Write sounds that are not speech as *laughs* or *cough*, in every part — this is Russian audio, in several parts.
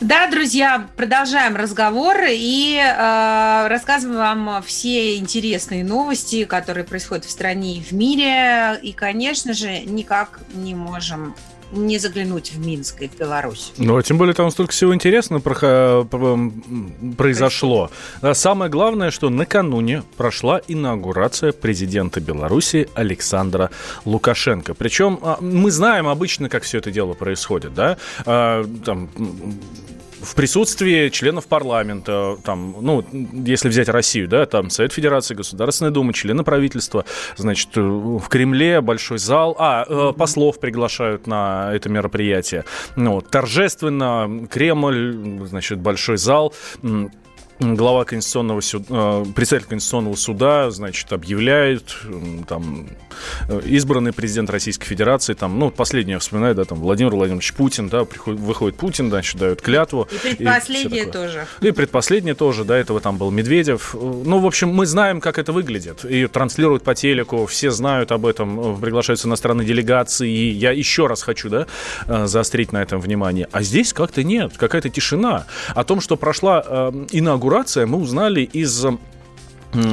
Да, друзья, продолжаем разговор и э, рассказываем вам все интересные новости, которые происходят в стране и в мире. И, конечно же, никак не можем не заглянуть в Минск и в Беларусь. Ну, а тем более там столько всего интересного произошло. А Самое главное, что накануне прошла инаугурация президента Беларуси Александра Лукашенко. Причем а, мы знаем обычно, как все это дело происходит, да? Там в присутствии членов парламента, там, ну, если взять Россию, да, там Совет Федерации, Государственная Дума, члены правительства, значит, в Кремле большой зал, а, э, послов приглашают на это мероприятие. Ну, торжественно Кремль, значит, большой зал, глава Конституционного суда, председатель Конституционного суда, значит, объявляет, там, э, избранный президент Российской Федерации, там, ну, последнее вспоминаю, да, там, Владимир Владимирович Путин, да, приходит, выходит Путин, значит, дает клятву. И предпоследнее такое. тоже. И предпоследнее тоже, до этого там был Медведев. Ну, в общем, мы знаем, как это выглядит. Ее транслируют по телеку, все знают об этом, э, приглашаются иностранные делегации. И я еще раз хочу, да, э, заострить на этом внимание. А здесь как-то нет, какая-то тишина. О том, что прошла э, инаугурация, мы узнали из... э,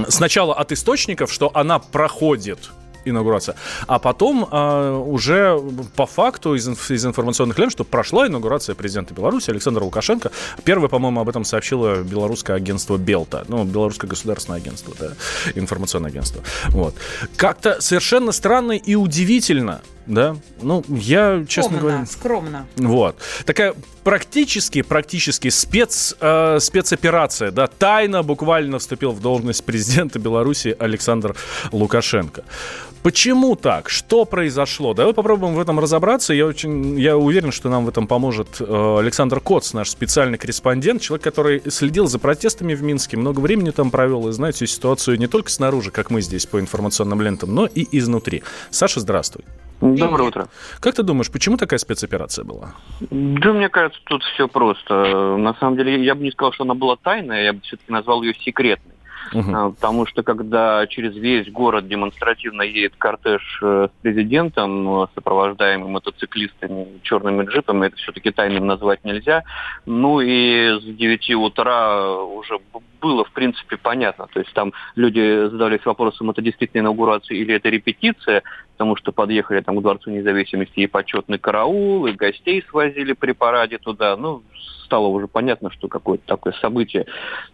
Сначала от источников, что она проходит инаугурация. А потом а, уже по факту из, из информационных лент, что прошла инаугурация президента Беларуси Александра Лукашенко. Первое, по-моему, об этом сообщило белорусское агентство Белта. Ну, белорусское государственное агентство, да, информационное агентство. Вот. Как-то совершенно странно и удивительно, да. Ну, я, честно скромно, говоря... скромно. Вот. Такая практически, практически спец, э, спецоперация, да, тайно буквально вступил в должность президента Беларуси Александр Лукашенко. Почему так? Что произошло? Давай попробуем в этом разобраться. Я, очень, я уверен, что нам в этом поможет э, Александр Коц, наш специальный корреспондент, человек, который следил за протестами в Минске, много времени там провел и знает всю ситуацию не только снаружи, как мы здесь по информационным лентам, но и изнутри. Саша, здравствуй. Доброе утро. Как ты думаешь, почему такая спецоперация была? Да, мне кажется, тут все просто. На самом деле, я бы не сказал, что она была тайная, я бы все-таки назвал ее секретной. А, Потому что когда через весь город демонстративно едет кортеж э, с президентом, э, сопровождаемый мотоциклистами, черными джипами, это все-таки тайным назвать нельзя. Ну и с 9 утра уже было, в принципе, понятно. То есть там люди задавались вопросом, это действительно инаугурация или это репетиция, потому что подъехали там к Дворцу независимости и почетный караул, и гостей свозили при параде туда. Ну, стало уже понятно, что какое-то такое событие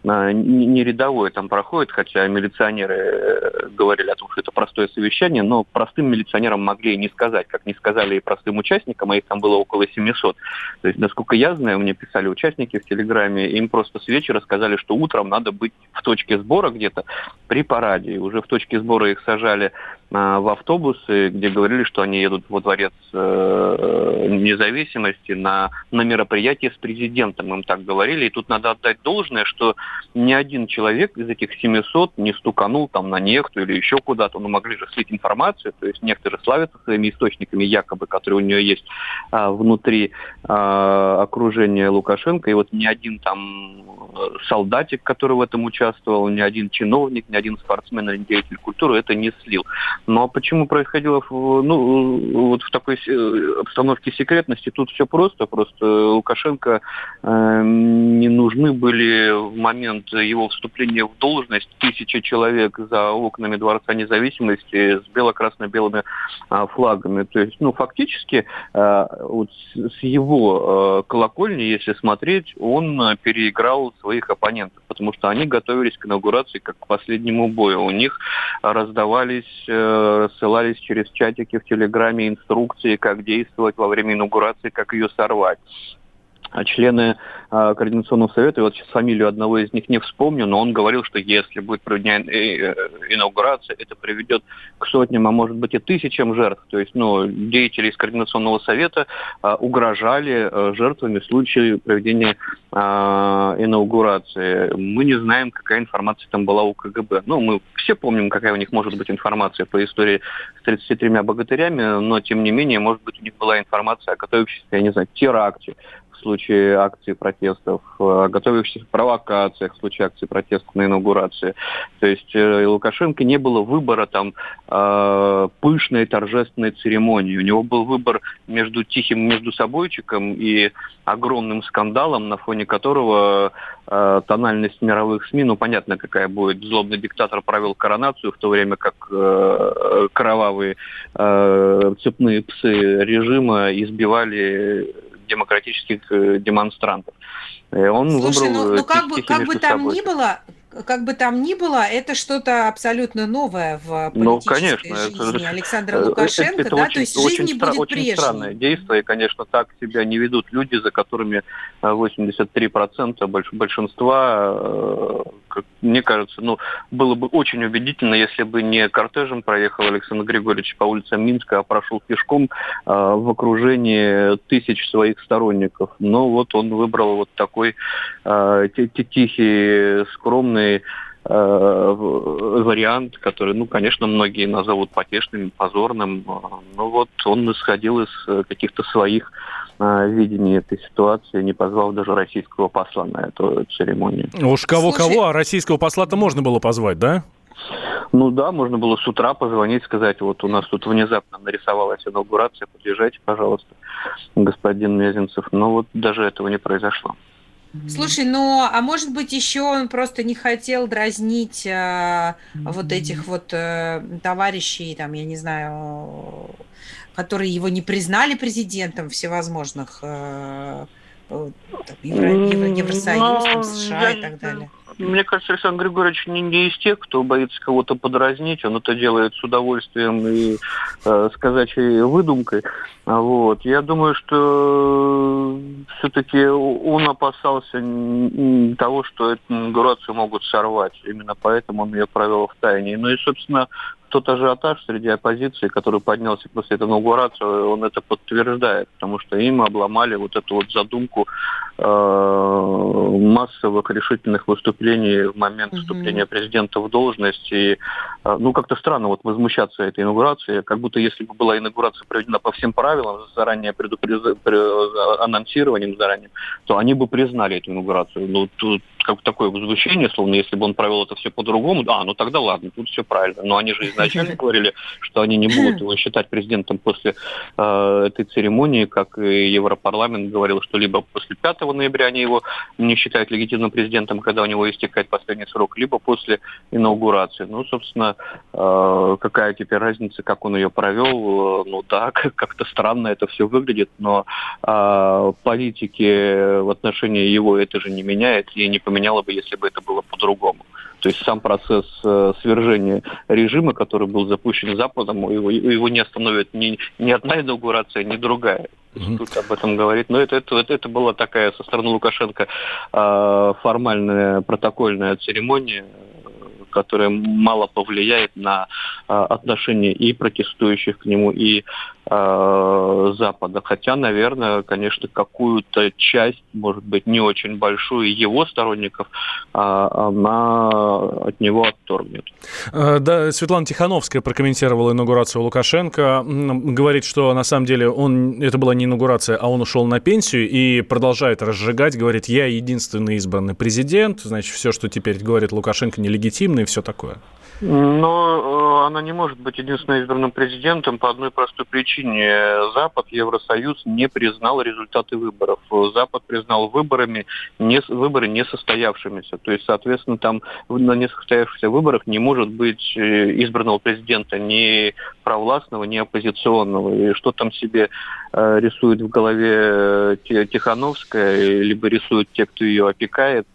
а, не рядовое там проходит, хотя милиционеры э, говорили о том, что это простое совещание, но простым милиционерам могли и не сказать, как не сказали и простым участникам, а их там было около 700. То есть, насколько я знаю, мне писали участники в Телеграме, им просто с вечера сказали, что утром надо быть в точке сбора где-то при параде. И уже в точке сбора их сажали в автобусы, где говорили, что они едут во дворец э, независимости на, на мероприятие с президентом, им так говорили. И тут надо отдать должное, что ни один человек из этих 700 не стуканул там на нефть или еще куда-то. Ну, могли же слить информацию, то есть некоторые славятся своими источниками якобы, которые у нее есть а, внутри а, окружения Лукашенко. И вот ни один там э, солдатик, который в этом участвовал, ни один чиновник, ни один спортсмен или деятель культуры это не слил. Ну а почему происходило в, ну, вот в такой э, обстановке секретности? Тут все просто. Просто Лукашенко э, не нужны были в момент его вступления в должность тысячи человек за окнами Дворца независимости с бело-красно-белыми а, флагами. То есть, ну, фактически, э, вот с с его э, колокольни, если смотреть, он э, переиграл своих оппонентов, потому что они готовились к инаугурации как к последнему бою. У них раздавались, э, рассылались через чатики в Телеграме инструкции, как действовать во время инаугурации, как ее сорвать. А члены э, Координационного совета, вот сейчас фамилию одного из них не вспомню, но он говорил, что если будет проведена э, инаугурация, это приведет к сотням, а может быть и тысячам жертв. То есть ну, деятели из Координационного совета э, угрожали э, жертвами в случае проведения э, инаугурации. Мы не знаем, какая информация там была у КГБ. Ну, мы все помним, какая у них может быть информация по истории с 33 богатырями, но тем не менее, может быть, у них была информация о готовящейся, я не знаю, теракте случае акции протестов, о готовящихся провокациях в случае акции протестов на инаугурации. То есть э, Лукашенко не было выбора там э, пышной торжественной церемонии. У него был выбор между тихим между собойчиком и огромным скандалом, на фоне которого э, тональность мировых СМИ, ну понятно, какая будет. Злобный диктатор провел коронацию, в то время как э, кровавые э, цепные псы режима избивали демократических э, демонстрантов. Э, он Слушай, выбрал ну, ну как бы, как бы там собой. ни было, как бы там ни было, это что-то абсолютно новое в политической ну, конечно, жизни *laughs* это, Александра э, Лукашенко, это, это да, очень, то есть жизнь очень, не будет очень прежней. странное действие, и, конечно, так себя не ведут люди, за которыми 83% больш, большинства, как мне кажется, ну, было бы очень убедительно, если бы не кортежем проехал Александр Григорьевич по улицам Минска, а прошел пешком в окружении тысяч своих сторонников. Но вот он выбрал вот такой тихий, скромный единственный э, вариант, который, ну, конечно, многие назовут потешным, позорным, но вот он исходил из э, каких-то своих э, видений этой ситуации, не позвал даже российского посла на эту церемонию. Уж кого-кого, а российского посла-то можно было позвать, да? Ну да, можно было с утра позвонить, сказать, вот у нас тут внезапно нарисовалась инаугурация, подъезжайте, пожалуйста, господин Мезенцев. Но вот даже этого не произошло. Слушай, ну, а может быть, еще он просто не хотел дразнить э, вот этих вот э, товарищей, там, я не знаю, которые его не признали президентом всевозможных э, там, Евро, Евро, Евросоюз, там, США и так далее. Мне кажется, Александр Григорьевич не, не из тех, кто боится кого-то подразнить. Он это делает с удовольствием и э, с казачьей выдумкой. Вот. Я думаю, что все-таки он опасался того, что эту инаугурацию могут сорвать. Именно поэтому он ее провел в тайне. Ну и, собственно, тот ажиотаж среди оппозиции, который поднялся после этой инаугурации, он это подтверждает, потому что им обломали вот эту вот задумку э, массовых решительных выступлений в момент mm-hmm. вступления президента в должность. И, э, ну, как-то странно вот возмущаться этой инаугурацией, как будто если бы была инаугурация проведена по всем правилам, заранее предупрежд... анонсированием заранее, то они бы признали эту инаугурацию. Ну, тут как такое возмущение, словно если бы он провел это все по-другому, а, ну тогда ладно, тут все правильно. Но они же изначально *laughs* говорили, что они не будут его считать президентом после э, этой церемонии, как и Европарламент говорил, что либо после 5 ноября они его не считают легитимным президентом, когда у него истекает последний срок, либо после инаугурации. Ну, собственно, э, какая теперь разница, как он ее провел? Э, ну да, *laughs* как-то странно это все выглядит, но э, политики в отношении его это же не меняет и не поменяло бы, если бы это было по-другому. То есть сам процесс э, свержения режима, который был запущен Западом, его, его не остановит ни, ни одна инаугурация, ни другая. Mm-hmm. Тут об этом говорит. Но это, это, это была такая со стороны Лукашенко э, формальная протокольная церемония, которая мало повлияет на э, отношения и протестующих к нему, и э, Запада. Хотя, наверное, конечно, какую-то часть, может быть, не очень большую его сторонников, э, она от него отторгнет. Э, да, Светлана Тихановская прокомментировала инаугурацию Лукашенко. Говорит, что на самом деле он, это была не инаугурация, а он ушел на пенсию и продолжает разжигать. Говорит, я единственный избранный президент. Значит, все, что теперь говорит Лукашенко, нелегитимно и все такое. Но э, она не может быть единственным избранным президентом по одной простой причине. Запад, Евросоюз не признал результаты выборов. Запад признал выборами не, выборы несостоявшимися. То есть, соответственно, там на несостоявшихся выборах не может быть э, избранного президента ни провластного, ни оппозиционного. И что там себе э, рисует в голове Тихановская, либо рисуют те, кто ее опекает,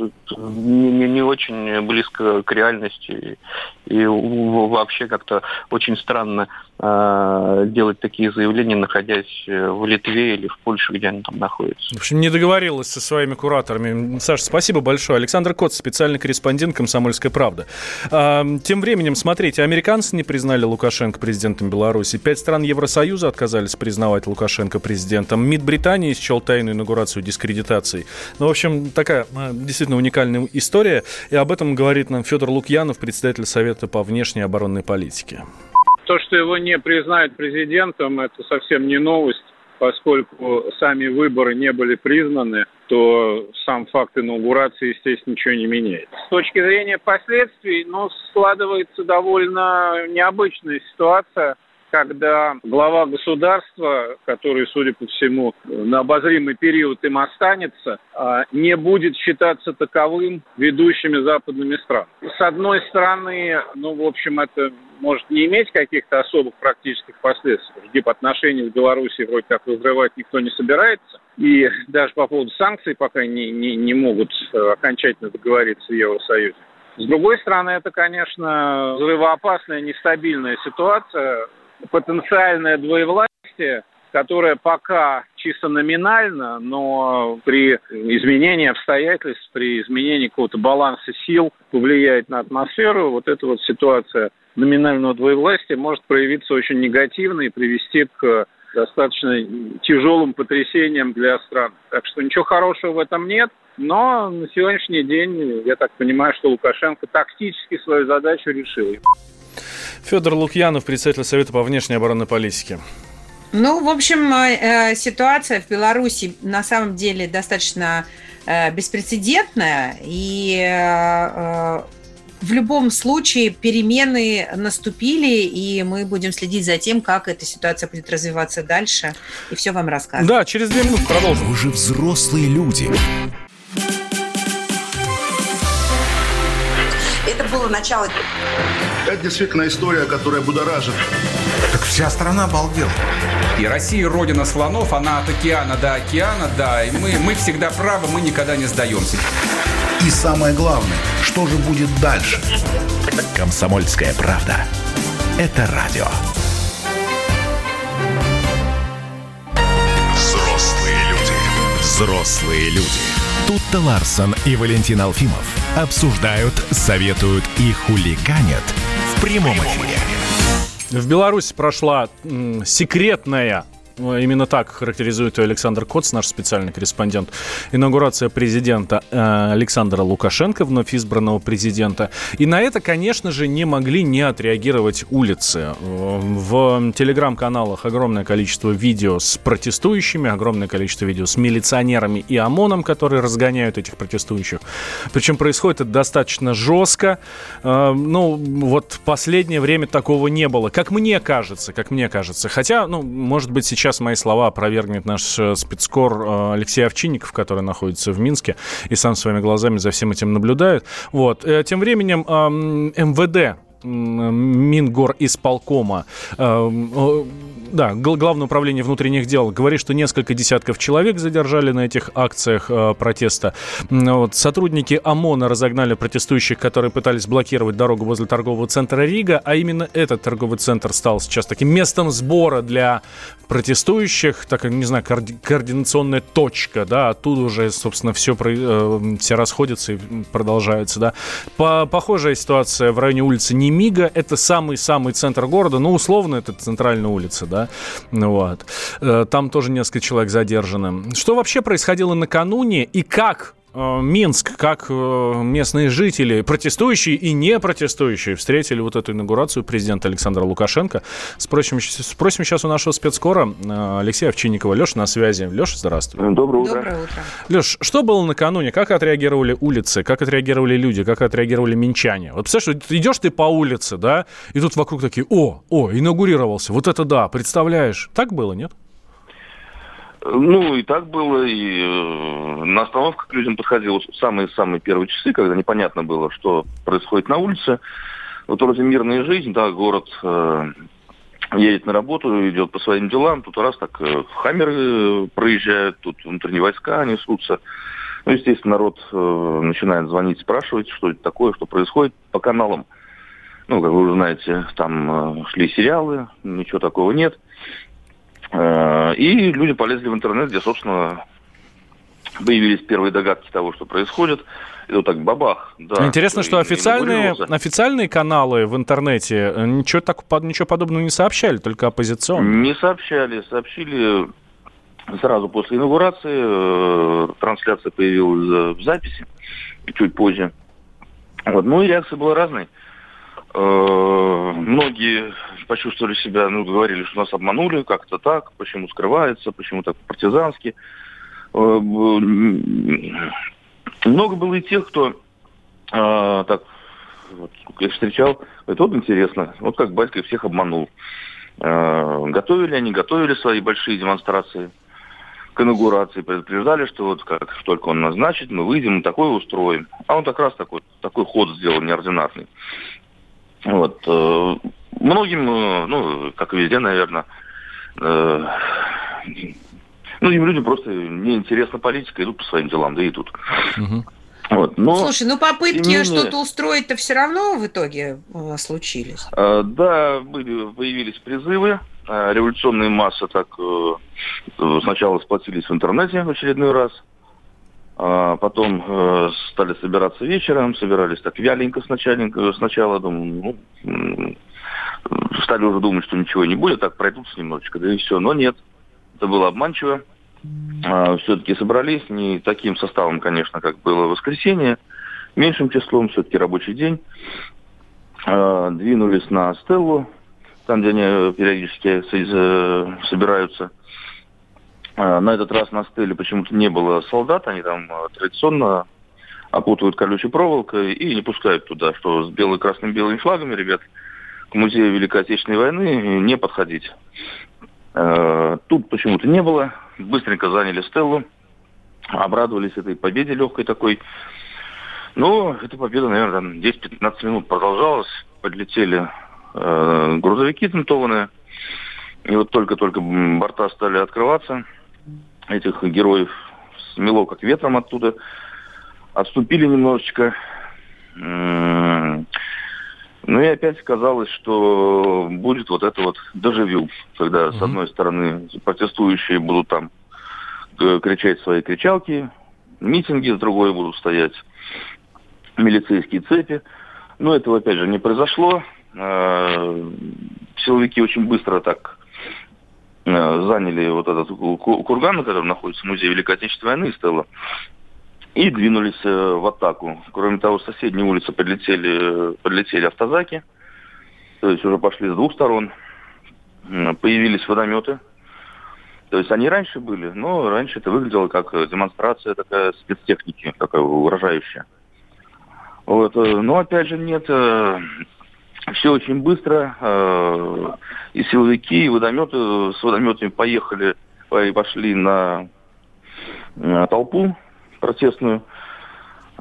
не, не, не очень близко к реальности. И вообще как-то очень странно э, делать такие заявления, находясь в Литве или в Польше, где они там находятся. В общем, не договорилась со своими кураторами. Саша, спасибо большое. Александр Кот, специальный корреспондент «Комсомольской правды». А, тем временем, смотрите, американцы не признали Лукашенко президентом Беларуси. Пять стран Евросоюза отказались признавать Лукашенко президентом. МИД Британии счел тайную инаугурацию дискредитацией. Ну, в общем, такая а, действительно уникальная история. И об этом говорит нам Федор Лукьянов, председатель Совета по внешней оборонной политике. То, что его не признают президентом, это совсем не новость, поскольку сами выборы не были признаны, то сам факт инаугурации, естественно, ничего не меняет. С точки зрения последствий, ну, складывается довольно необычная ситуация – когда глава государства, который, судя по всему, на обозримый период им останется, а, не будет считаться таковым ведущими западными странами. С одной стороны, ну, в общем, это может не иметь каких-то особых практических последствий. Типа отношения с Белоруссией вроде как разрывать никто не собирается. И даже по поводу санкций пока не, не, не могут э, окончательно договориться в Евросоюзе. С другой стороны, это, конечно, взрывоопасная, нестабильная ситуация, потенциальное двоевластие, которое пока чисто номинально, но при изменении обстоятельств, при изменении какого-то баланса сил повлияет на атмосферу, вот эта вот ситуация номинального двоевластия может проявиться очень негативно и привести к достаточно тяжелым потрясениям для стран. Так что ничего хорошего в этом нет. Но на сегодняшний день, я так понимаю, что Лукашенко тактически свою задачу решил. Федор Лукьянов, председатель Совета по внешней оборонной политике. Ну, в общем, э, ситуация в Беларуси на самом деле достаточно э, беспрецедентная, и э, в любом случае перемены наступили, и мы будем следить за тем, как эта ситуация будет развиваться дальше, и все вам расскажем. Да, через две минуты продолжим. Вы же взрослые люди. Это было начало это действительно история, которая будоражит. Так вся страна обалдела. И Россия родина слонов, она от океана до океана, да, и мы, мы всегда правы, мы никогда не сдаемся. И самое главное, что же будет дальше? Комсомольская правда. Это радио. Взрослые люди. Взрослые люди. Тут-то Ларсон и Валентин Алфимов обсуждают, советуют и хулиганят – прямом эфире. В Беларуси прошла секретная ну, именно так характеризует ее Александр Коц, наш специальный корреспондент. Инаугурация президента э, Александра Лукашенко, вновь избранного президента. И на это, конечно же, не могли не отреагировать улицы. В телеграм-каналах огромное количество видео с протестующими, огромное количество видео с милиционерами и ОМОНом, которые разгоняют этих протестующих. Причем происходит это достаточно жестко. Э, ну, вот последнее время такого не было. Как мне кажется, как мне кажется. Хотя, ну, может быть, сейчас сейчас мои слова опровергнет наш э, спецкор э, Алексей Овчинников, который находится в Минске и сам своими глазами за всем этим наблюдает. Вот. Э, тем временем МВД Мингор исполкома да, Главное управление внутренних дел говорит, что несколько десятков человек задержали на этих акциях э, протеста. Вот. Сотрудники ОМОНа разогнали протестующих, которые пытались блокировать дорогу возле торгового центра Рига, а именно этот торговый центр стал сейчас таким местом сбора для протестующих, так, не знаю, коорди- координационная точка, да, оттуда уже, собственно, все, э, все расходятся и продолжаются, да. По похожая ситуация в районе улицы Немига, это самый-самый центр города, ну, условно, это центральная улица, да, вот. Э, там тоже несколько человек задержаны. Что вообще происходило накануне и как Минск, как э, местные жители, протестующие и не протестующие, встретили вот эту инаугурацию президента Александра Лукашенко. Спросим, спросим сейчас у нашего спецкора э, Алексея Овчинникова. Леша на связи. Леша, здравствуй. Доброе утро. Доброе утро. Леш, что было накануне? Как отреагировали улицы? Как отреагировали люди? Как отреагировали минчане? Вот представляешь, идешь ты по улице, да, и тут вокруг такие, о, о, инаугурировался. Вот это да, представляешь. Так было, нет? Ну, и так было, и э, на остановках к людям подходило самые-самые первые часы, когда непонятно было, что происходит на улице. Вот вроде мирная жизнь, да, город э, едет на работу, идет по своим делам, тут раз так э, хаммеры проезжают, тут внутренние войска несутся. Ну, естественно, народ э, начинает звонить, спрашивать, что это такое, что происходит по каналам. Ну, как вы уже знаете, там э, шли сериалы, ничего такого нет. Э, и люди полезли в интернет, где, собственно, появились первые догадки того, что происходит. И вот так бабах. Да, Интересно, что официальные, официальные каналы в интернете э, ничего, так, ничего подобного не сообщали, только оппозиционные. Не сообщали. Сообщили сразу после инаугурации. Э, трансляция появилась в записи чуть позже. Вот. Ну и реакция была разной. Э, многие почувствовали себя, ну, говорили, что нас обманули, как-то так, почему скрывается, почему так партизански. Э, много было и тех, кто э, так вот, я встречал, это вот интересно, вот как батька всех обманул. Готовили они, готовили свои большие демонстрации к инаугурации, предупреждали, что вот как только он назначит, мы выйдем и такое устроим. А он как раз такой, такой ход сделал неординарный. Вот. Э, многим, э, ну, как и везде, наверное, э, многим людям просто неинтересна политика, идут по своим делам, да и тут. Угу. Вот, но, Слушай, ну попытки менее... что-то устроить-то все равно в итоге случились. да, были, появились призывы. революционные массы так сначала сплотились в интернете в очередной раз. А потом э, стали собираться вечером, собирались так вяленько сначала, сначала думаю, ну, стали уже думать, что ничего не будет, так пройдутся немножечко, да и все. Но нет, это было обманчиво. А, все-таки собрались, не таким составом, конечно, как было в воскресенье, меньшим числом, все-таки рабочий день. А, двинулись на Стеллу, там, где они периодически э, собираются. А, на этот раз на стеле почему-то не было солдат, они там а, традиционно опутывают колючей проволокой и не пускают туда, что с бело-красными белыми флагами, ребят, к музею Великой Отечественной войны не подходить. А, тут почему-то не было. Быстренько заняли стеллу, обрадовались этой победе легкой такой. Но эта победа, наверное, 10-15 минут продолжалась. Подлетели грузовики тентованные. И вот только-только борта стали открываться – этих героев смело как ветром оттуда. Отступили немножечко. Ну и опять казалось, что будет вот это вот доживю, когда mm-hmm. с одной стороны протестующие будут там э, кричать свои кричалки, митинги, с другой будут стоять милицейские цепи. Но этого опять же не произошло. А, силовики очень быстро так заняли вот этот курган, на котором находится музей Великой Отечественной войны, Стелла, и двинулись э, в атаку. Кроме того, с соседней улицы подлетели, подлетели автозаки, то есть уже пошли с двух сторон. Появились водометы. То есть они раньше были, но раньше это выглядело как демонстрация такая спецтехники, такая угрожающая. Вот. Э, но опять же нет все очень быстро. Э, и силовики, и водометы с водометами поехали и пошли на толпу протестную.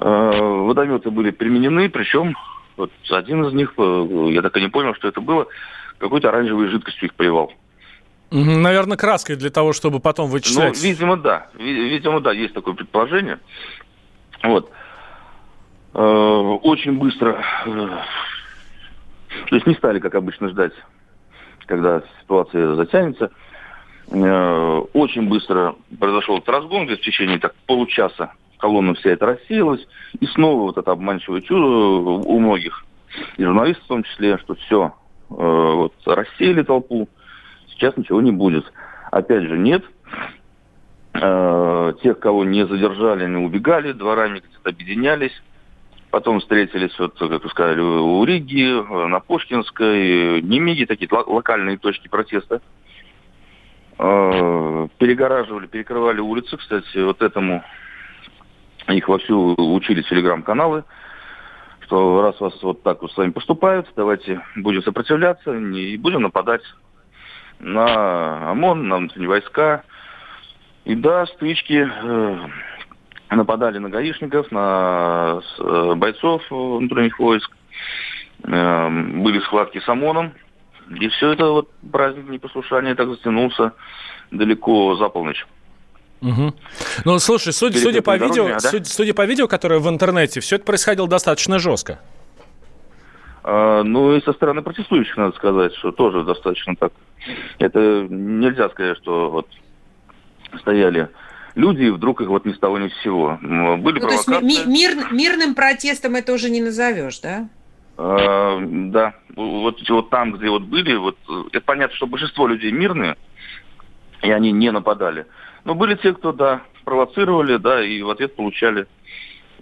Э, водометы были применены, причем вот один из них, э, я так и не понял, что это было, какой-то оранжевой жидкостью их поливал. Наверное, краской для того, чтобы потом вычислять. Ну, видимо, да. Видимо, да, есть такое предположение. Вот. Очень быстро то есть не стали, как обычно, ждать, когда ситуация затянется. Э, очень быстро произошел этот разгон, в течение так, получаса колонна вся это рассеялась. И снова вот это обманчивое чудо у многих, и журналистов в том числе, что все, э, вот рассеяли толпу, сейчас ничего не будет. Опять же, нет. Э, тех, кого не задержали, они убегали дворами, где-то объединялись. Потом встретились, вот, как вы сказали, у Риги, на Пушкинской, Немиги, такие локальные точки протеста. Э, перегораживали, перекрывали улицы. Кстати, вот этому их вовсю учили телеграм-каналы, что раз вас вот так вот с вами поступают, давайте будем сопротивляться и будем нападать на ОМОН, на войска. И да, стычки э, нападали на гаишников, на э, бойцов внутренних войск, эм, были схватки с ОМОНом, и все это вот праздник непослушания так затянулся далеко за полночь. Угу. Ну, слушай, судя, судя, по видео, да? судя, судя по видео, которое в интернете, все это происходило достаточно жестко. А, ну и со стороны протестующих надо сказать, что тоже достаточно так. Это нельзя сказать, что вот стояли люди, и вдруг их вот ни с того ни с сего. Были ну, провокации. То есть ми- мир, мирным протестом это уже не назовешь, да? А, да. Вот, вот там, где вот были, вот это понятно, что большинство людей мирные, и они не нападали. Но были те, кто, да, провоцировали, да, и в ответ получали Э,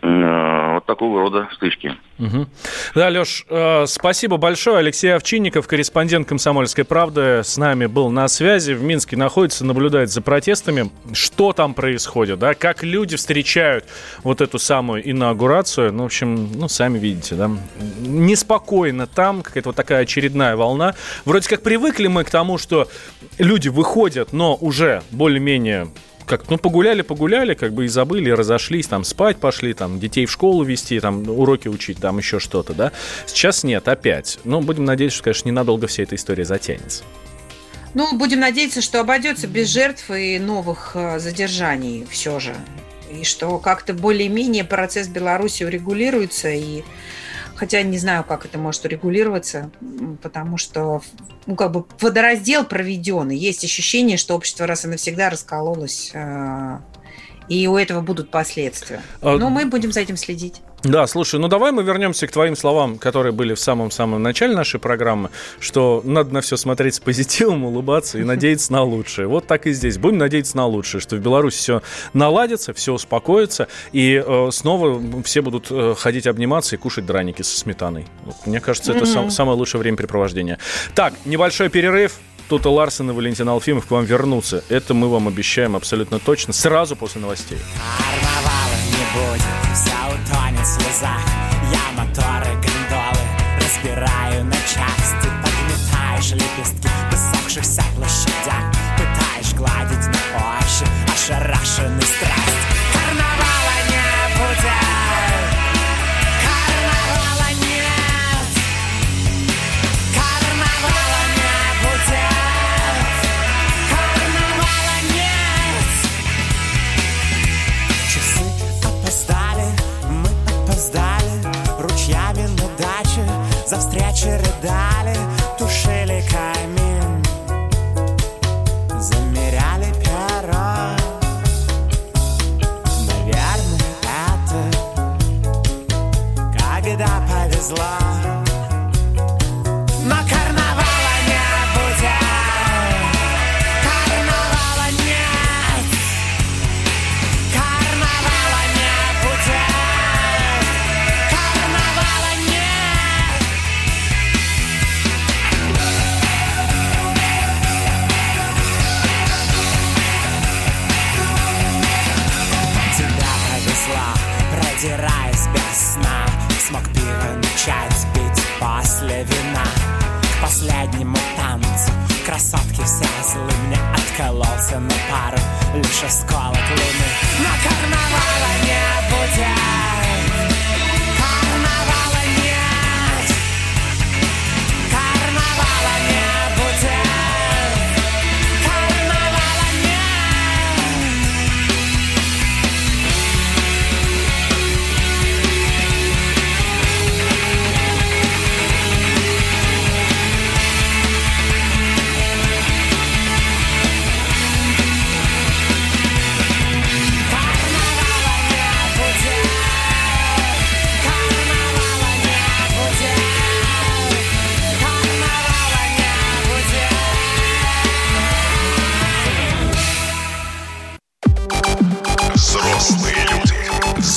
вот такого рода стычки. Угу. Да, Леш, э, спасибо большое. Алексей Овчинников, корреспондент «Комсомольской правды», с нами был на связи. В Минске находится, наблюдает за протестами. Что там происходит, да? Как люди встречают вот эту самую инаугурацию. Ну, в общем, ну, сами видите, да? Неспокойно там, какая-то вот такая очередная волна. Вроде как привыкли мы к тому, что люди выходят, но уже более-менее как, ну, погуляли, погуляли, как бы и забыли, разошлись, там, спать пошли, там, детей в школу вести, там, уроки учить, там, еще что-то, да. Сейчас нет, опять. Ну, будем надеяться, что, конечно, ненадолго вся эта история затянется. Ну, будем надеяться, что обойдется без жертв и новых э, задержаний все же. И что как-то более-менее процесс Беларуси урегулируется, и хотя не знаю, как это может урегулироваться, потому что ну, как бы водораздел проведен, и есть ощущение, что общество раз и навсегда раскололось, э, и у этого будут последствия. А... Но мы будем за этим следить. Да, слушай, ну давай мы вернемся к твоим словам, которые были в самом-самом начале нашей программы, что надо на все смотреть с позитивом, улыбаться и надеяться на лучшее. Вот так и здесь. Будем надеяться на лучшее, что в Беларуси все наладится, все успокоится, и э, снова все будут э, ходить обниматься и кушать драники со сметаной. Вот, мне кажется, это сам, самое лучшее времяпрепровождение. Так, небольшой перерыв. Тут и Ларсен и Валентин Алфимов к вам вернутся. Это мы вам обещаем абсолютно точно, сразу после новостей. Не будет, вся утонет в слезах. Я моторы, гондолы разбираю на части. Подметаешь лепестки в высохшихся площадях. Пытаешь гладить на ощупь ошарашенный страсть. Рыдали, тушили камин, замеряли перо. Наверное, это когда повезло.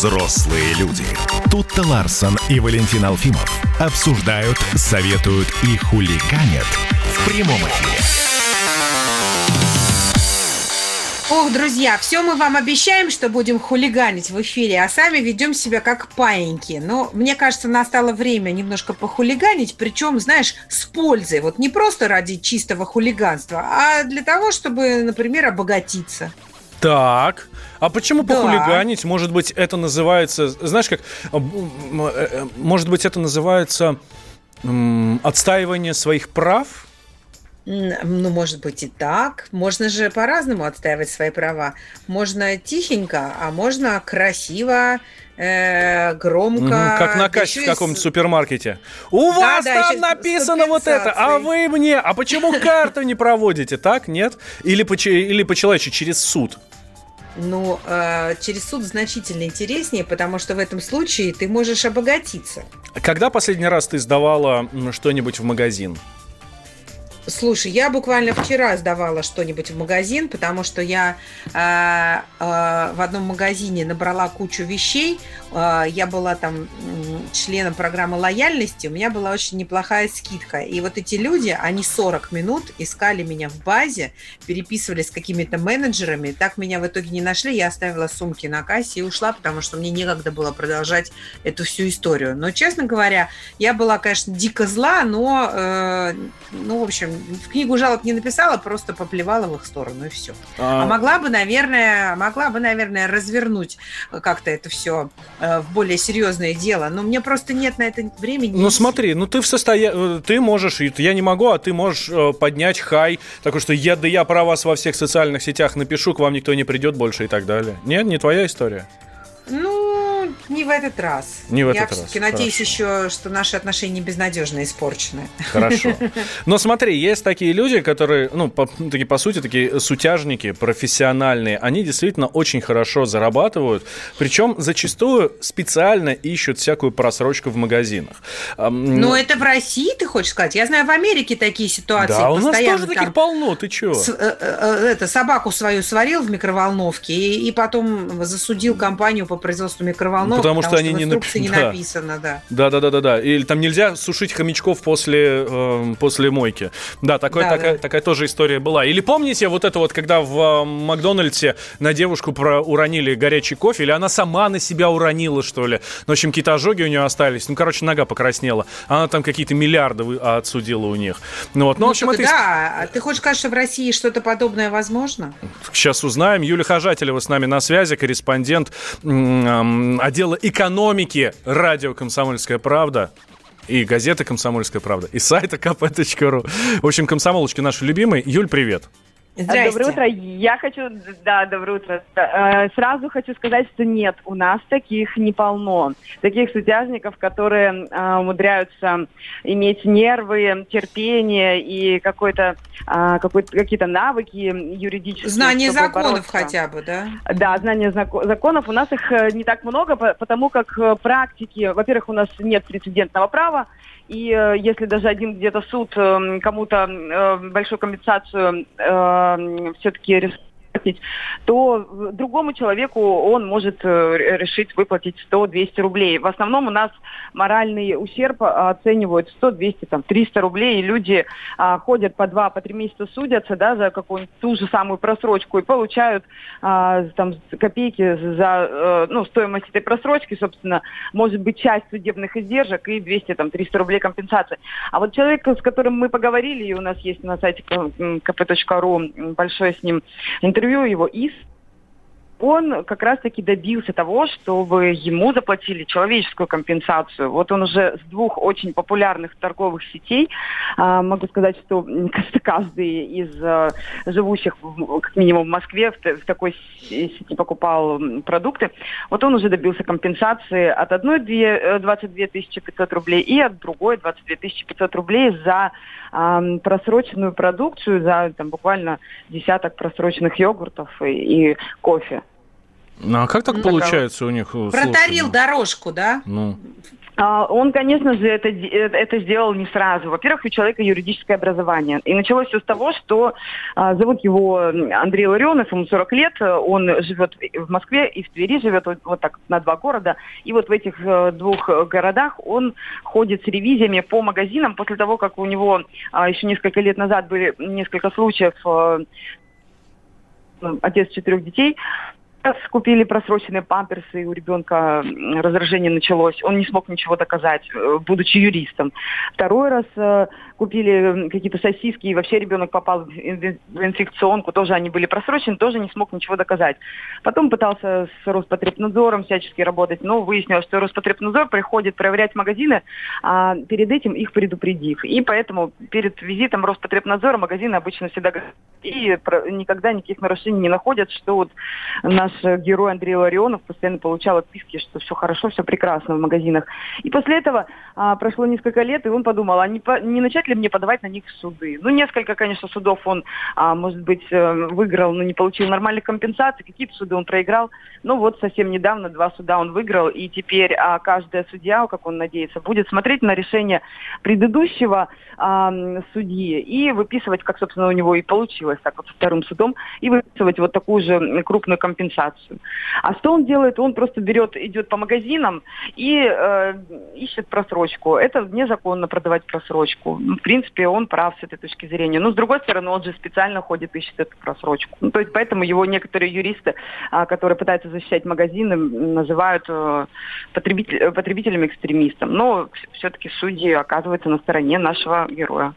Взрослые люди. Тут-то Ларсон и Валентин Алфимов обсуждают, советуют и хулиганят в прямом эфире. Ох, друзья, все мы вам обещаем, что будем хулиганить в эфире, а сами ведем себя как паиньки. Но мне кажется, настало время немножко похулиганить, причем, знаешь, с пользой. Вот не просто ради чистого хулиганства, а для того, чтобы, например, обогатиться. Так, а почему да. похулиганить? Может быть, это называется, знаешь как, э, может быть, это называется отстаивание своих прав? Ну, может быть и так. Можно же по-разному отстаивать свои права. Можно тихенько, а можно красиво, э, громко. Как на кассе в каком-нибудь супермаркете. У да, вас да, там написано вот это, а вы мне. А почему карту не проводите? Так, нет? Или по-человечески через суд? Ну, э, через суд значительно интереснее, потому что в этом случае ты можешь обогатиться. Когда последний раз ты сдавала что-нибудь в магазин? Слушай, я буквально вчера сдавала что-нибудь в магазин, потому что я э, э, в одном магазине набрала кучу вещей. Э, я была там членом программы лояльности, у меня была очень неплохая скидка. И вот эти люди, они 40 минут искали меня в базе, переписывались с какими-то менеджерами. Так меня в итоге не нашли. Я оставила сумки на кассе и ушла, потому что мне некогда было продолжать эту всю историю. Но, честно говоря, я была, конечно, дико зла, но, э, ну, в общем, в книгу жалоб не написала, просто поплевала в их сторону и все. А, а могла бы, наверное, могла бы, наверное, развернуть как-то это все э, в более серьезное дело. Но мне просто нет на это времени. Ну смотри, ну ты в состоянии, э, ты можешь, я не могу, а ты можешь э, поднять хай, такой что я да я про вас во всех социальных сетях напишу, к вам никто не придет больше и так далее. Нет, не твоя история. Ну, не в этот раз. Не в этот Я раз. все-таки надеюсь еще, что наши отношения безнадежно испорчены. Хорошо. *laughs* Но смотри, есть такие люди, которые, ну, по, такие, по сути, такие сутяжники, профессиональные. Они действительно очень хорошо зарабатывают. Причем зачастую специально ищут всякую просрочку в магазинах. Ну, это в России, ты хочешь сказать? Я знаю, в Америке такие ситуации. Да, у нас тоже таких полно. Ты чего? С, э, э, это, собаку свою сварил в микроволновке и, и потом засудил компанию по производству микроволновок, потому, потому что, они не, напи... не да. написано, да. Да, да, да, да, да. Или там нельзя сушить хомячков после, э, после мойки. Да, такое, да, такая, да. такая тоже история была. Или помните вот это вот, когда в э, Макдональдсе на девушку про уронили горячий кофе, или она сама на себя уронила, что ли? Ну, в общем, какие-то ожоги у нее остались. Ну, короче, нога покраснела. Она там какие-то миллиарды отсудила у них. Ну, вот. ну, ну в общем, это... Да, а ты хочешь сказать, что в России что-то подобное возможно? Сейчас узнаем. Юлия Хожателева с нами на связи, корреспондент отдела экономики радио «Комсомольская правда» и газеты «Комсомольская правда», и сайта kp.ru. В общем, комсомолочки наши любимые. Юль, привет. Здрасте. Доброе утро. Я хочу, да, доброе утро. Э, сразу хочу сказать, что нет, у нас таких не полно. Таких сутяжников, которые э, умудряются иметь нервы, терпение и какой-то, э, какой какие-то навыки юридические. Знание законов бороться. хотя бы, да? Да, знание законов. У нас их не так много, потому как практики, во-первых, у нас нет прецедентного права, и э, если даже один где-то суд э, кому-то э, большую компенсацию э, все-таки выплатить, то другому человеку он может э, решить выплатить 100-200 рублей. В основном у нас моральный ущерб оценивают 100, 200, там, 300 рублей, и люди а, ходят по 2, по 3 месяца судятся, да, за какую-нибудь ту же самую просрочку и получают а, там копейки за, а, ну, стоимость этой просрочки, собственно, может быть часть судебных издержек и 200, там, 300 рублей компенсации. А вот человек, с которым мы поговорили, и у нас есть на сайте kp.ru большое с ним интервью, интервью его из он как раз-таки добился того, чтобы ему заплатили человеческую компенсацию. Вот он уже с двух очень популярных торговых сетей, а, могу сказать, что *laughs* каждый из а, живущих, как минимум в Москве, в, в такой сети покупал продукты, вот он уже добился компенсации от одной 22 500 рублей и от другой 22 500 рублей за а, просроченную продукцию, за там, буквально десяток просроченных йогуртов и, и кофе. Ну, а как так ну, получается у них? Протарил ну, дорожку, да? Ну. А, он, конечно же, это, это сделал не сразу. Во-первых, у человека юридическое образование. И началось все с того, что а, зовут его Андрей Ларионов, ему 40 лет, он живет в Москве и в Твери живет вот, вот так на два города. И вот в этих э, двух городах он ходит с ревизиями по магазинам после того, как у него а, еще несколько лет назад были несколько случаев э, ну, отец четырех детей, купили просроченные памперсы, и у ребенка раздражение началось. Он не смог ничего доказать, э, будучи юристом. Второй раз э, купили какие-то сосиски, и вообще ребенок попал в инфекционку, тоже они были просрочены, тоже не смог ничего доказать. Потом пытался с Роспотребнадзором всячески работать, но выяснилось, что Роспотребнадзор приходит проверять магазины, а перед этим их предупредив. И поэтому перед визитом Роспотребнадзора магазины обычно всегда и никогда никаких нарушений не находят, что вот наш герой Андрей Ларионов постоянно получал отписки, что все хорошо, все прекрасно в магазинах. И после этого а, прошло несколько лет, и он подумал, а не, по, не начать ли мне подавать на них суды? Ну, несколько, конечно, судов он, а, может быть, э, выиграл, но не получил нормальных компенсаций, какие-то суды он проиграл. Ну, вот совсем недавно два суда он выиграл, и теперь а, каждая судья, как он надеется, будет смотреть на решение предыдущего а, судьи и выписывать, как, собственно, у него и получилось, так вот, вторым судом, и выписывать вот такую же крупную компенсацию. А что он делает? Он просто берет, идет по магазинам и э, ищет просрочку. Это незаконно продавать просрочку. В принципе, он прав с этой точки зрения. Но, с другой стороны, он же специально ходит, ищет эту просрочку. Ну, то есть, поэтому его некоторые юристы, а, которые пытаются защищать магазины, называют э, потребитель, потребителем-экстремистом. Но все-таки судьи оказываются на стороне нашего героя.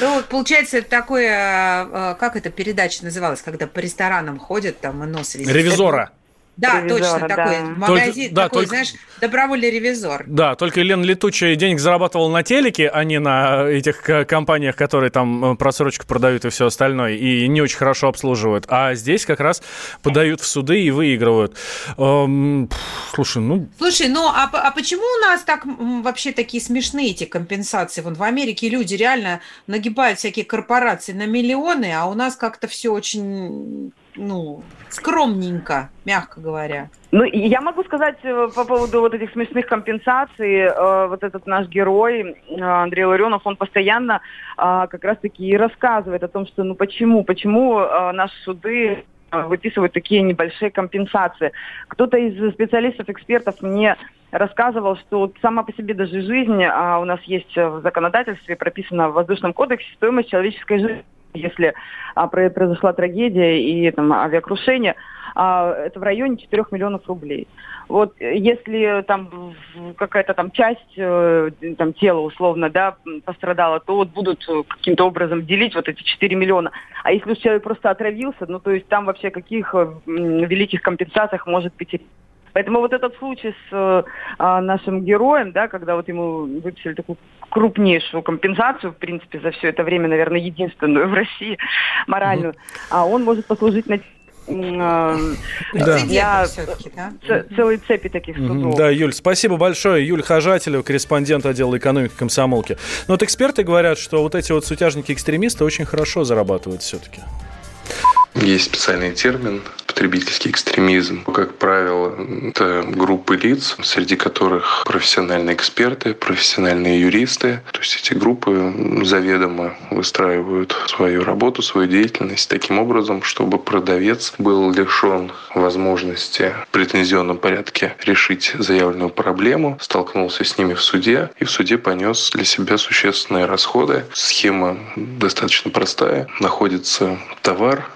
Ну, получается, это такое, а, как эта передача называлась, когда по ресторанам ходят, там и нос везде. Ревизора. Да, Ревизора, точно, да. такой магазин, только, да, такой, только, знаешь, добровольный ревизор. Да, только Лен Летучий денег зарабатывал на телеке, а не на этих компаниях, которые там э, просрочку продают и все остальное, и не очень хорошо обслуживают. А здесь как раз подают в суды и выигрывают. Эм, слушай, ну... Слушай, ну а, а почему у нас так вообще такие смешные эти компенсации? Вон в Америке люди реально нагибают всякие корпорации на миллионы, а у нас как-то все очень ну, скромненько, мягко говоря. Ну, я могу сказать э, по поводу вот этих смешных компенсаций. Э, вот этот наш герой э, Андрей Ларионов, он постоянно как раз-таки и рассказывает о том, что ну почему, почему наши суды выписывают такие небольшие компенсации. Кто-то из специалистов, экспертов мне рассказывал, что сама по себе даже жизнь, а у нас есть в законодательстве, прописано в воздушном кодексе, стоимость человеческой жизни если а, произошла трагедия и там, авиакрушение, а, это в районе 4 миллионов рублей. Вот если там какая-то там часть э, там, тела условно да, пострадала, то вот будут каким-то образом делить вот эти 4 миллиона. А если человек просто отравился, ну то есть там вообще каких великих компенсациях может быть Поэтому вот этот случай с э, а, нашим героем, да, когда вот ему выписали такую крупнейшую компенсацию, в принципе, за все это время, наверное, единственную *laughs* в России моральную, а он может послужить на да. Я да? целой цепи таких судов. Да, Юль, спасибо большое. Юль Хожателева, корреспондент отдела экономики комсомолки. Но вот эксперты говорят, что вот эти вот сутяжники-экстремисты очень хорошо зарабатывают все-таки. Есть специальный термин потребительский экстремизм. Как правило, это группы лиц, среди которых профессиональные эксперты, профессиональные юристы. То есть эти группы заведомо выстраивают свою работу, свою деятельность таким образом, чтобы продавец был лишен возможности в претензионном порядке решить заявленную проблему, столкнулся с ними в суде и в суде понес для себя существенные расходы. Схема достаточно простая. Находится товар,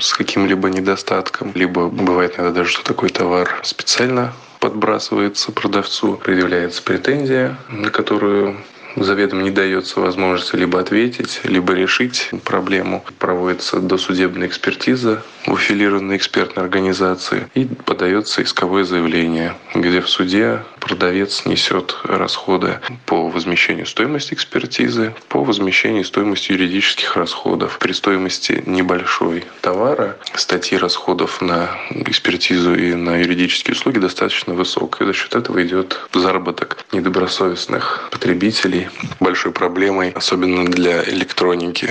с каким-либо недостатком, либо бывает иногда даже, что такой товар специально подбрасывается продавцу, предъявляется претензия, на которую заведомо не дается возможности либо ответить, либо решить проблему. Проводится досудебная экспертиза в аффилированной экспертной организации и подается исковое заявление, где в суде продавец несет расходы по возмещению стоимости экспертизы, по возмещению стоимости юридических расходов. При стоимости небольшой товара статьи расходов на экспертизу и на юридические услуги достаточно высокая. За счет этого идет заработок недобросовестных потребителей. Большой проблемой, особенно для электроники,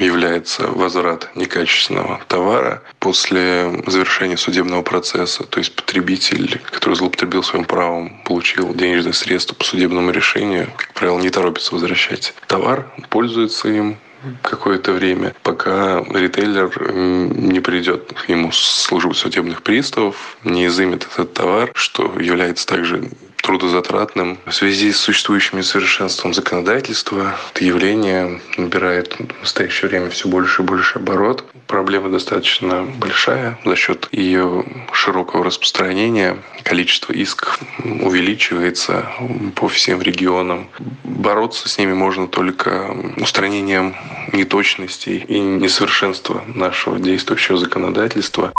является возврат некачественного товара после завершения судебного процесса. То есть потребитель, который злоупотребил своим правом, получил денежные средства по судебному решению, как правило, не торопится возвращать товар, пользуется им, какое-то время, пока ритейлер не придет к нему службу судебных приставов, не изымет этот товар, что является также трудозатратным. В связи с существующим несовершенством законодательства это явление набирает в настоящее время все больше и больше оборот. Проблема достаточно большая за счет ее широкого распространения. Количество исков увеличивается по всем регионам. Бороться с ними можно только устранением неточностей и несовершенства нашего действующего законодательства.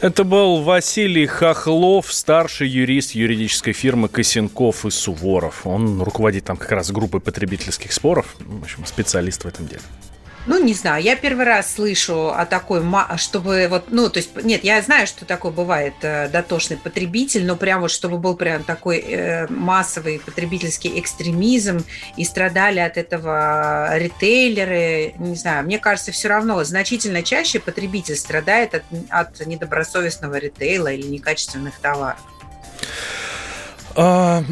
Это был Василий Хохлов, старший юрист юридической фирмы Косенков и Суворов. Он руководит там как раз группой потребительских споров, в общем, специалист в этом деле. Ну, не знаю, я первый раз слышу о такой, чтобы вот, ну, то есть, нет, я знаю, что такое бывает э, дотошный потребитель, но прям вот, чтобы был прям такой э, массовый потребительский экстремизм и страдали от этого ритейлеры, не знаю, мне кажется, все равно значительно чаще потребитель страдает от, от недобросовестного ритейла или некачественных товаров. А,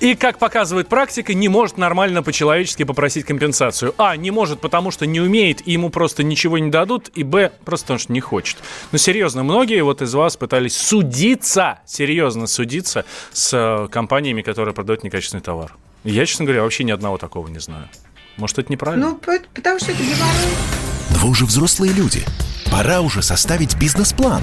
и, как показывает практика, не может нормально по-человечески попросить компенсацию. А, не может, потому что не умеет, и ему просто ничего не дадут, и Б, просто потому что не хочет. Но серьезно, многие вот из вас пытались судиться, серьезно судиться с э, компаниями, которые продают некачественный товар. Я, честно говоря, вообще ни одного такого не знаю. Может, это неправильно? Ну, потому что это не. Вы уже взрослые люди. Пора уже составить бизнес-план.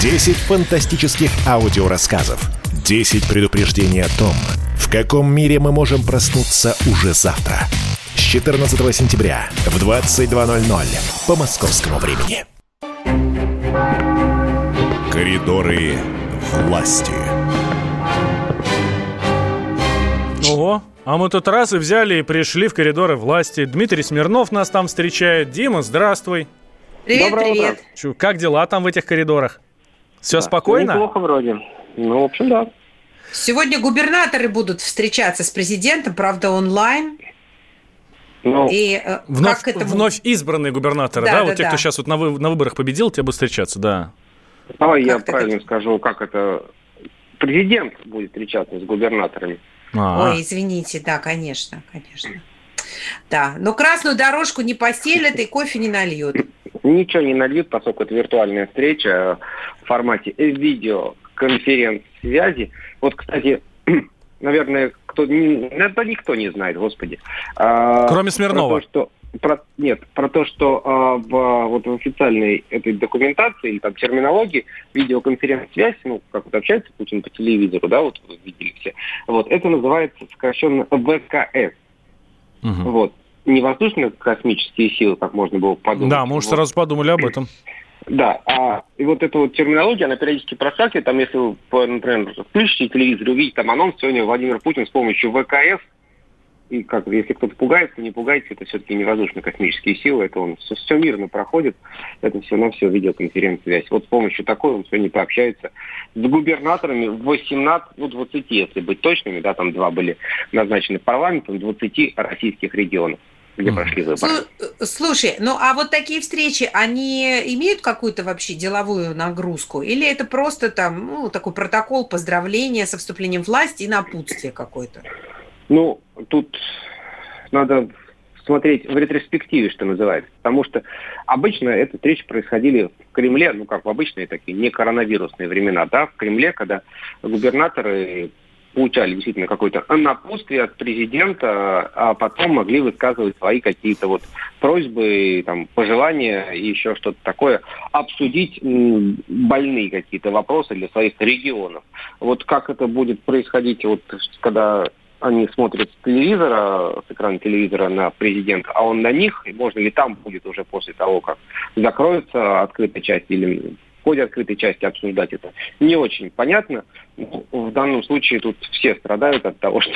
10 фантастических аудиорассказов. 10 предупреждений о том, в каком мире мы можем проснуться уже завтра. С 14 сентября в 22.00 по московскому времени. Коридоры власти. Ого, а мы тут раз и взяли и пришли в коридоры власти. Дмитрий Смирнов нас там встречает. Дима, здравствуй. Привет, Доброе привет. Утро. Чу, как дела там в этих коридорах? Все да, спокойно? Неплохо вроде. Ну, в общем, да. Сегодня губернаторы будут встречаться с президентом, правда, онлайн. Ну, и э, вновь, это... вновь избранные губернаторы, да, да, да вот да, те, кто сейчас вот на, вы, на выборах победил, те будут встречаться, да. Давай я правильно это... скажу, как это президент будет встречаться с губернаторами. А-а. Ой, извините, да, конечно, конечно. Да, но красную дорожку не постелят и кофе не нальют. Ничего не нальют, поскольку это виртуальная встреча в формате видеоконференц-связи. Вот, кстати, *clears throat* наверное, кто, это никто не знает, господи. А, Кроме Смирнова. Про то, что, про, нет, про то, что а, в, вот в официальной этой документации или там терминологии видеоконференц-связь, ну, как вот общается Путин по телевизору, да, вот вы видели все, вот, это называется сокращенно ВКС. Угу. Вот не воздушно-космические силы, как можно было подумать. Да, мы уже вот. сразу подумали об этом. Да, а и вот эта вот терминология, она периодически проскакивает, там, если вы, например, включите телевизор и увидите там анонс, сегодня Владимир Путин с помощью ВКС и как если кто-то пугается, не пугается, это все-таки не воздушно-космические силы, это он все, все мирно проходит, это все на все видеоконференц-связь. Вот с помощью такой он сегодня пообщается с губернаторами 18, ну 20, если быть точными, да, там два были назначены парламентом, 20 российских регионов где прошли выборы. Слушай, ну а вот такие встречи, они имеют какую-то вообще деловую нагрузку? Или это просто там, ну, такой протокол поздравления со вступлением власти и напутствие какое-то? Ну, тут надо смотреть в ретроспективе, что называется. Потому что обычно эти встречи происходили в Кремле, ну как в обычные такие не коронавирусные времена, да, в Кремле, когда губернаторы получали действительно какое-то напутствие от президента, а потом могли высказывать свои какие-то вот просьбы, там, пожелания и еще что-то такое, обсудить больные какие-то вопросы для своих регионов. Вот как это будет происходить, вот когда они смотрят с телевизора, с экрана телевизора на президента, а он на них, и можно ли там будет уже после того, как закроется открытая часть или в ходе открытой части обсуждать это, не очень понятно. В данном случае тут все страдают от того, *laughs* что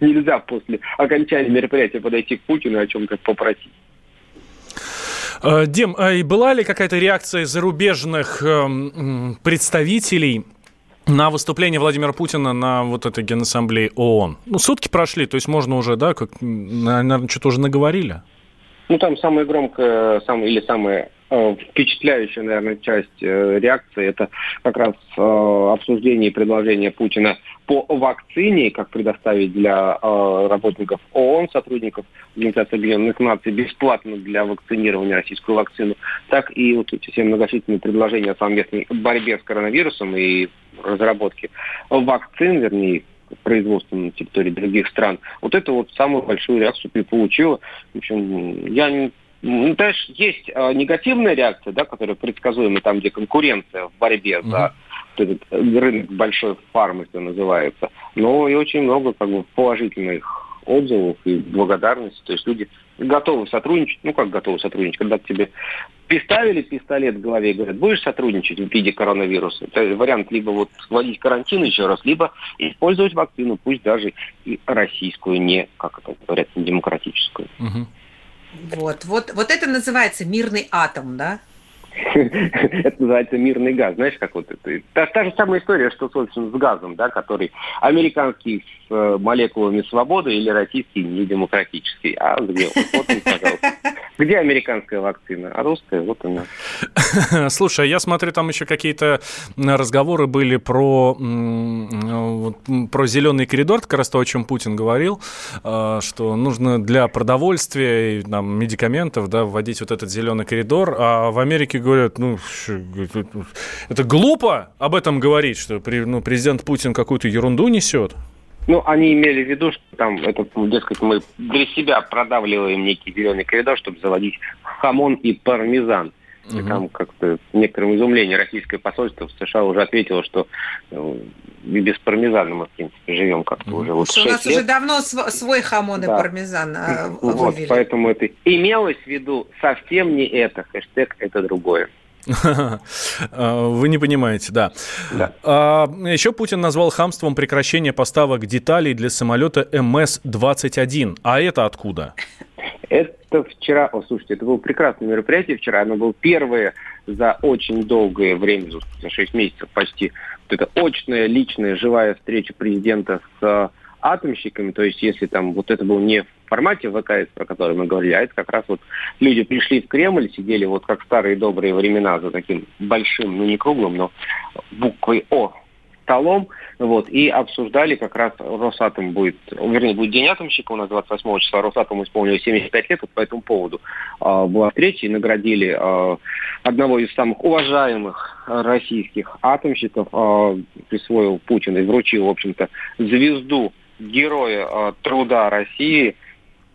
нельзя после окончания мероприятия подойти к Путину и о чем-то попросить. Э, Дим, а была ли какая-то реакция зарубежных эм, представителей на выступление Владимира Путина на вот этой генассамблее ООН. Ну, сутки прошли, то есть можно уже, да, как, наверное, что-то уже наговорили? Ну, там самая громкая, самая, или самая э, впечатляющая, наверное, часть э, реакции, это как раз э, обсуждение и предложение Путина по вакцине, как предоставить для э, работников ООН, сотрудников Организации Объединенных Наций бесплатно для вакцинирования российскую вакцину, так и вот эти все многочисленные предложения о совместной борьбе с коронавирусом и разработке вакцин, вернее, производства на территории других стран. Вот это вот самую большую реакцию и получила. В общем, я не ну, есть э, негативная реакция, да, которая предсказуема там, где конкуренция в борьбе mm-hmm. за этот рынок большой фармы, что называется. Но и очень много как бы положительных отзывов и благодарности. То есть люди готовы сотрудничать. Ну, как готовы сотрудничать? Когда тебе приставили пистолет в голове и говорят, будешь сотрудничать в виде коронавируса. Это вариант либо вот вводить карантин еще раз, либо использовать вакцину, пусть даже и российскую, не, как это говорят, не демократическую. Угу. Вот, вот, вот это называется мирный атом, да? Это называется мирный газ. Знаешь, как вот это... Та, та же самая история, что, собственно, с газом, да, который американский с э, молекулами свободы или российский недемократический. А где? Вот он, пожалуйста. Где американская вакцина? А русская? Вот она. *laughs* Слушай, я смотрю, там еще какие-то разговоры были про, про зеленый коридор, как раз то, о чем Путин говорил, э, что нужно для продовольствия и там, медикаментов да, вводить вот этот зеленый коридор. А в Америке говорят, ну, это глупо об этом говорить, что ну, президент Путин какую-то ерунду несет. Ну, они имели в виду, что там, это, дескать, мы для себя продавливаем некий зеленый коридор, чтобы заводить хамон и пармезан. И там как-то в некотором изумлении российское посольство в США уже ответило, что э, и без пармезана мы, в принципе, живем как-то угу. уже. Вот что у нас лет. уже давно свой хамон да. и пармезан э, вот, вывели. Поэтому это имелось в виду совсем не это, хэштег это другое. *laughs* Вы не понимаете, да. да. А, еще Путин назвал хамством прекращение поставок деталей для самолета МС-21. А это откуда? Это вчера, о, слушайте, это было прекрасное мероприятие вчера. Оно было первое за очень долгое время, за 6 месяцев почти. Вот это очная, личная, живая встреча президента с атомщиками, то есть если там вот это был не в формате ВКС, про который мы говорили, а это как раз вот люди пришли в Кремль, сидели вот как старые добрые времена за таким большим, ну не круглым, но буквой О столом, вот, и обсуждали как раз Росатом будет, вернее, будет День атомщика у нас 28 числа, Росатом исполнилось 75 лет, вот по этому поводу э, была встреча и наградили э, одного из самых уважаемых российских атомщиков, э, присвоил Путин и вручил, в общем-то, звезду героя э, труда России.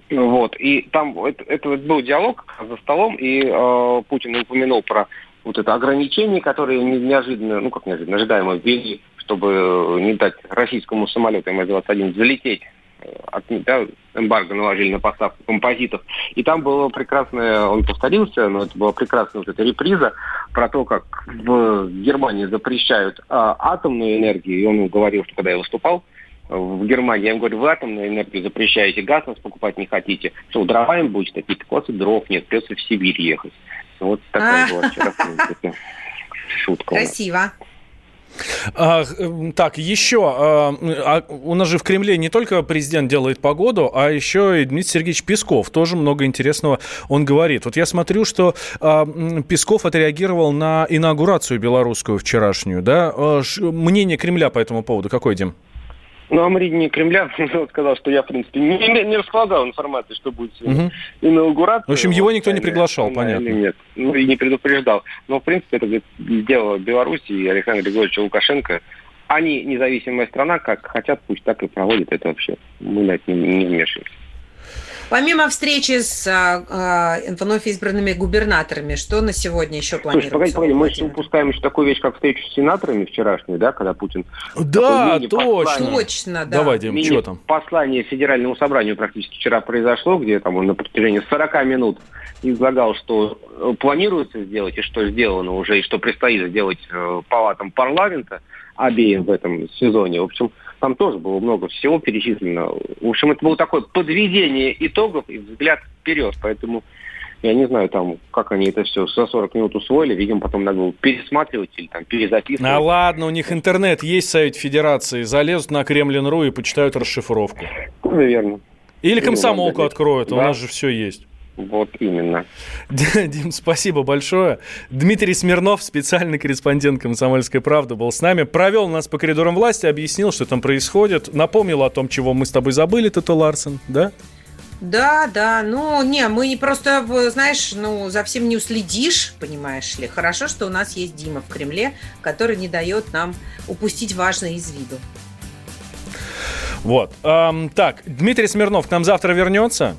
Вот. И там это, это был диалог за столом, и э, Путин упомянул про вот это ограничение, которые неожиданно, ну как неожиданно, ожидаемо ввели, чтобы не дать российскому самолету МС-21 залететь от, да, эмбарго наложили на поставку композитов. И там было прекрасное, он повторился, но это была прекрасная вот эта реприза про то, как в Германии запрещают а, атомную энергию. И он говорил, что когда я выступал, в Германии. Я им говорю, вы атомную энергию запрещаете, газ нас покупать не хотите. Что, дрова им будете такие? Так у вас и дров нет, придется в Сибирь ехать. Вот такая была вчера, *laughs* шутка. Красиво. А, так, еще. А, а, у нас же в Кремле не только президент делает погоду, а еще и Дмитрий Сергеевич Песков. Тоже много интересного он говорит. Вот я смотрю, что а, Песков отреагировал на инаугурацию белорусскую вчерашнюю. Да? А, мнение Кремля по этому поводу какой, Дим? Ну, а Маридни Кремля *laughs* сказал, что я, в принципе, не, не располагал информации, что будет угу. инаугурация. В общем, его никто не приглашал, или, понятно. Или нет. Ну, и не предупреждал. Но, в принципе, это сделала Беларусь и Александр Григорьевич Лукашенко. Они независимая страна, как хотят, пусть так и проводят это вообще. Мы на это не, не вмешиваемся. Помимо встречи с а, а, вновь избранными губернаторами, что на сегодня еще планируется? Слушай, погоди, погоди, мы упускаем еще такую вещь, как встречу с сенаторами вчерашнюю, да, когда Путин... Да, точно. Точно, да. Давай, Дим, что там? Послание Федеральному собранию практически вчера произошло, где там он на протяжении 40 минут излагал, что э, планируется сделать и что сделано уже, и что предстоит сделать э, палатам парламента обеим в этом сезоне. В общем, там тоже было много всего перечислено. В общем, это было такое подведение итогов и взгляд вперед. Поэтому Я не знаю, там, как они это все за 40 минут усвоили. Видимо, потом надо было пересматривать или там перезаписывать. А ладно, у них интернет есть в Совете Федерации. Залезут на Кремлин.ру и почитают расшифровку. Наверное. Или комсомолку откроют, да. у нас же все есть. Вот именно. Дим, спасибо большое. Дмитрий Смирнов, специальный корреспондент «Комсомольской правды», был с нами. Провел нас по коридорам власти, объяснил, что там происходит. Напомнил о том, чего мы с тобой забыли, Тото Ларсен, да? Да, да, ну, не, мы не просто, знаешь, ну, за всем не уследишь, понимаешь ли. Хорошо, что у нас есть Дима в Кремле, который не дает нам упустить важное из виду. Вот. Эм, так, Дмитрий Смирнов к нам завтра вернется.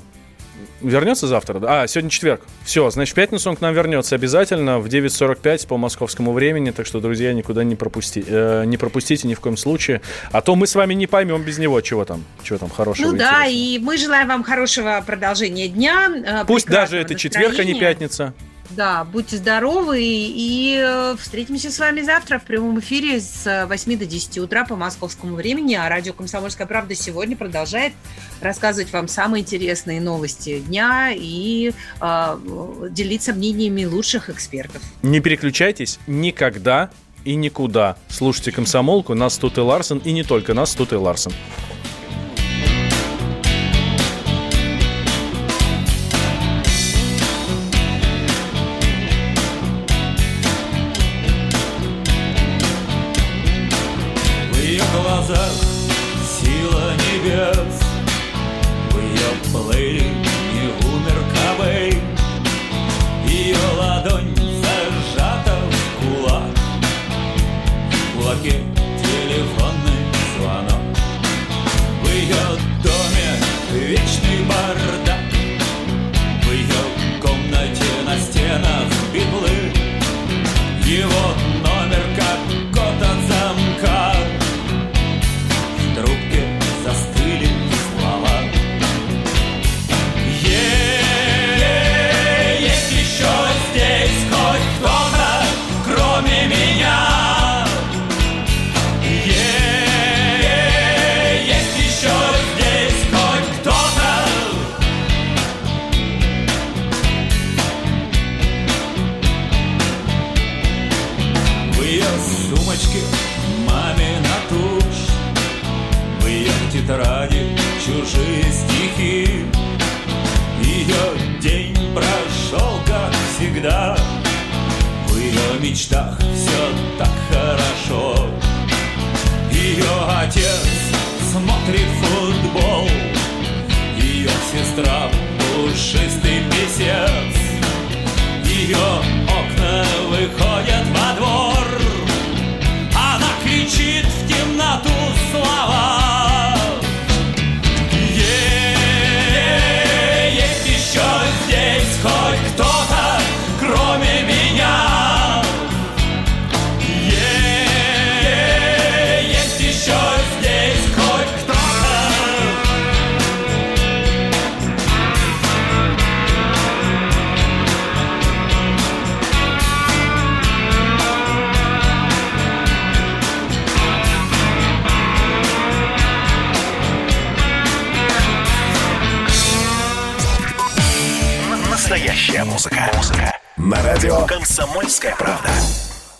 Вернется завтра? А, сегодня четверг. Все, значит, в пятницу он к нам вернется обязательно в 9.45 по московскому времени. Так что, друзья, никуда не, пропусти, э, не пропустите ни в коем случае. А то мы с вами не поймем без него, чего там, чего там хорошего. Ну да, и мы желаем вам хорошего продолжения дня. Э, Пусть даже это четверг, а не пятница. Да, будьте здоровы и э, встретимся с вами завтра в прямом эфире с 8 до 10 утра по московскому времени. А радио «Комсомольская правда» сегодня продолжает рассказывать вам самые интересные новости дня и э, делиться мнениями лучших экспертов. Не переключайтесь никогда и никуда. Слушайте «Комсомолку», нас тут и Ларсен, и не только нас тут и Ларсен.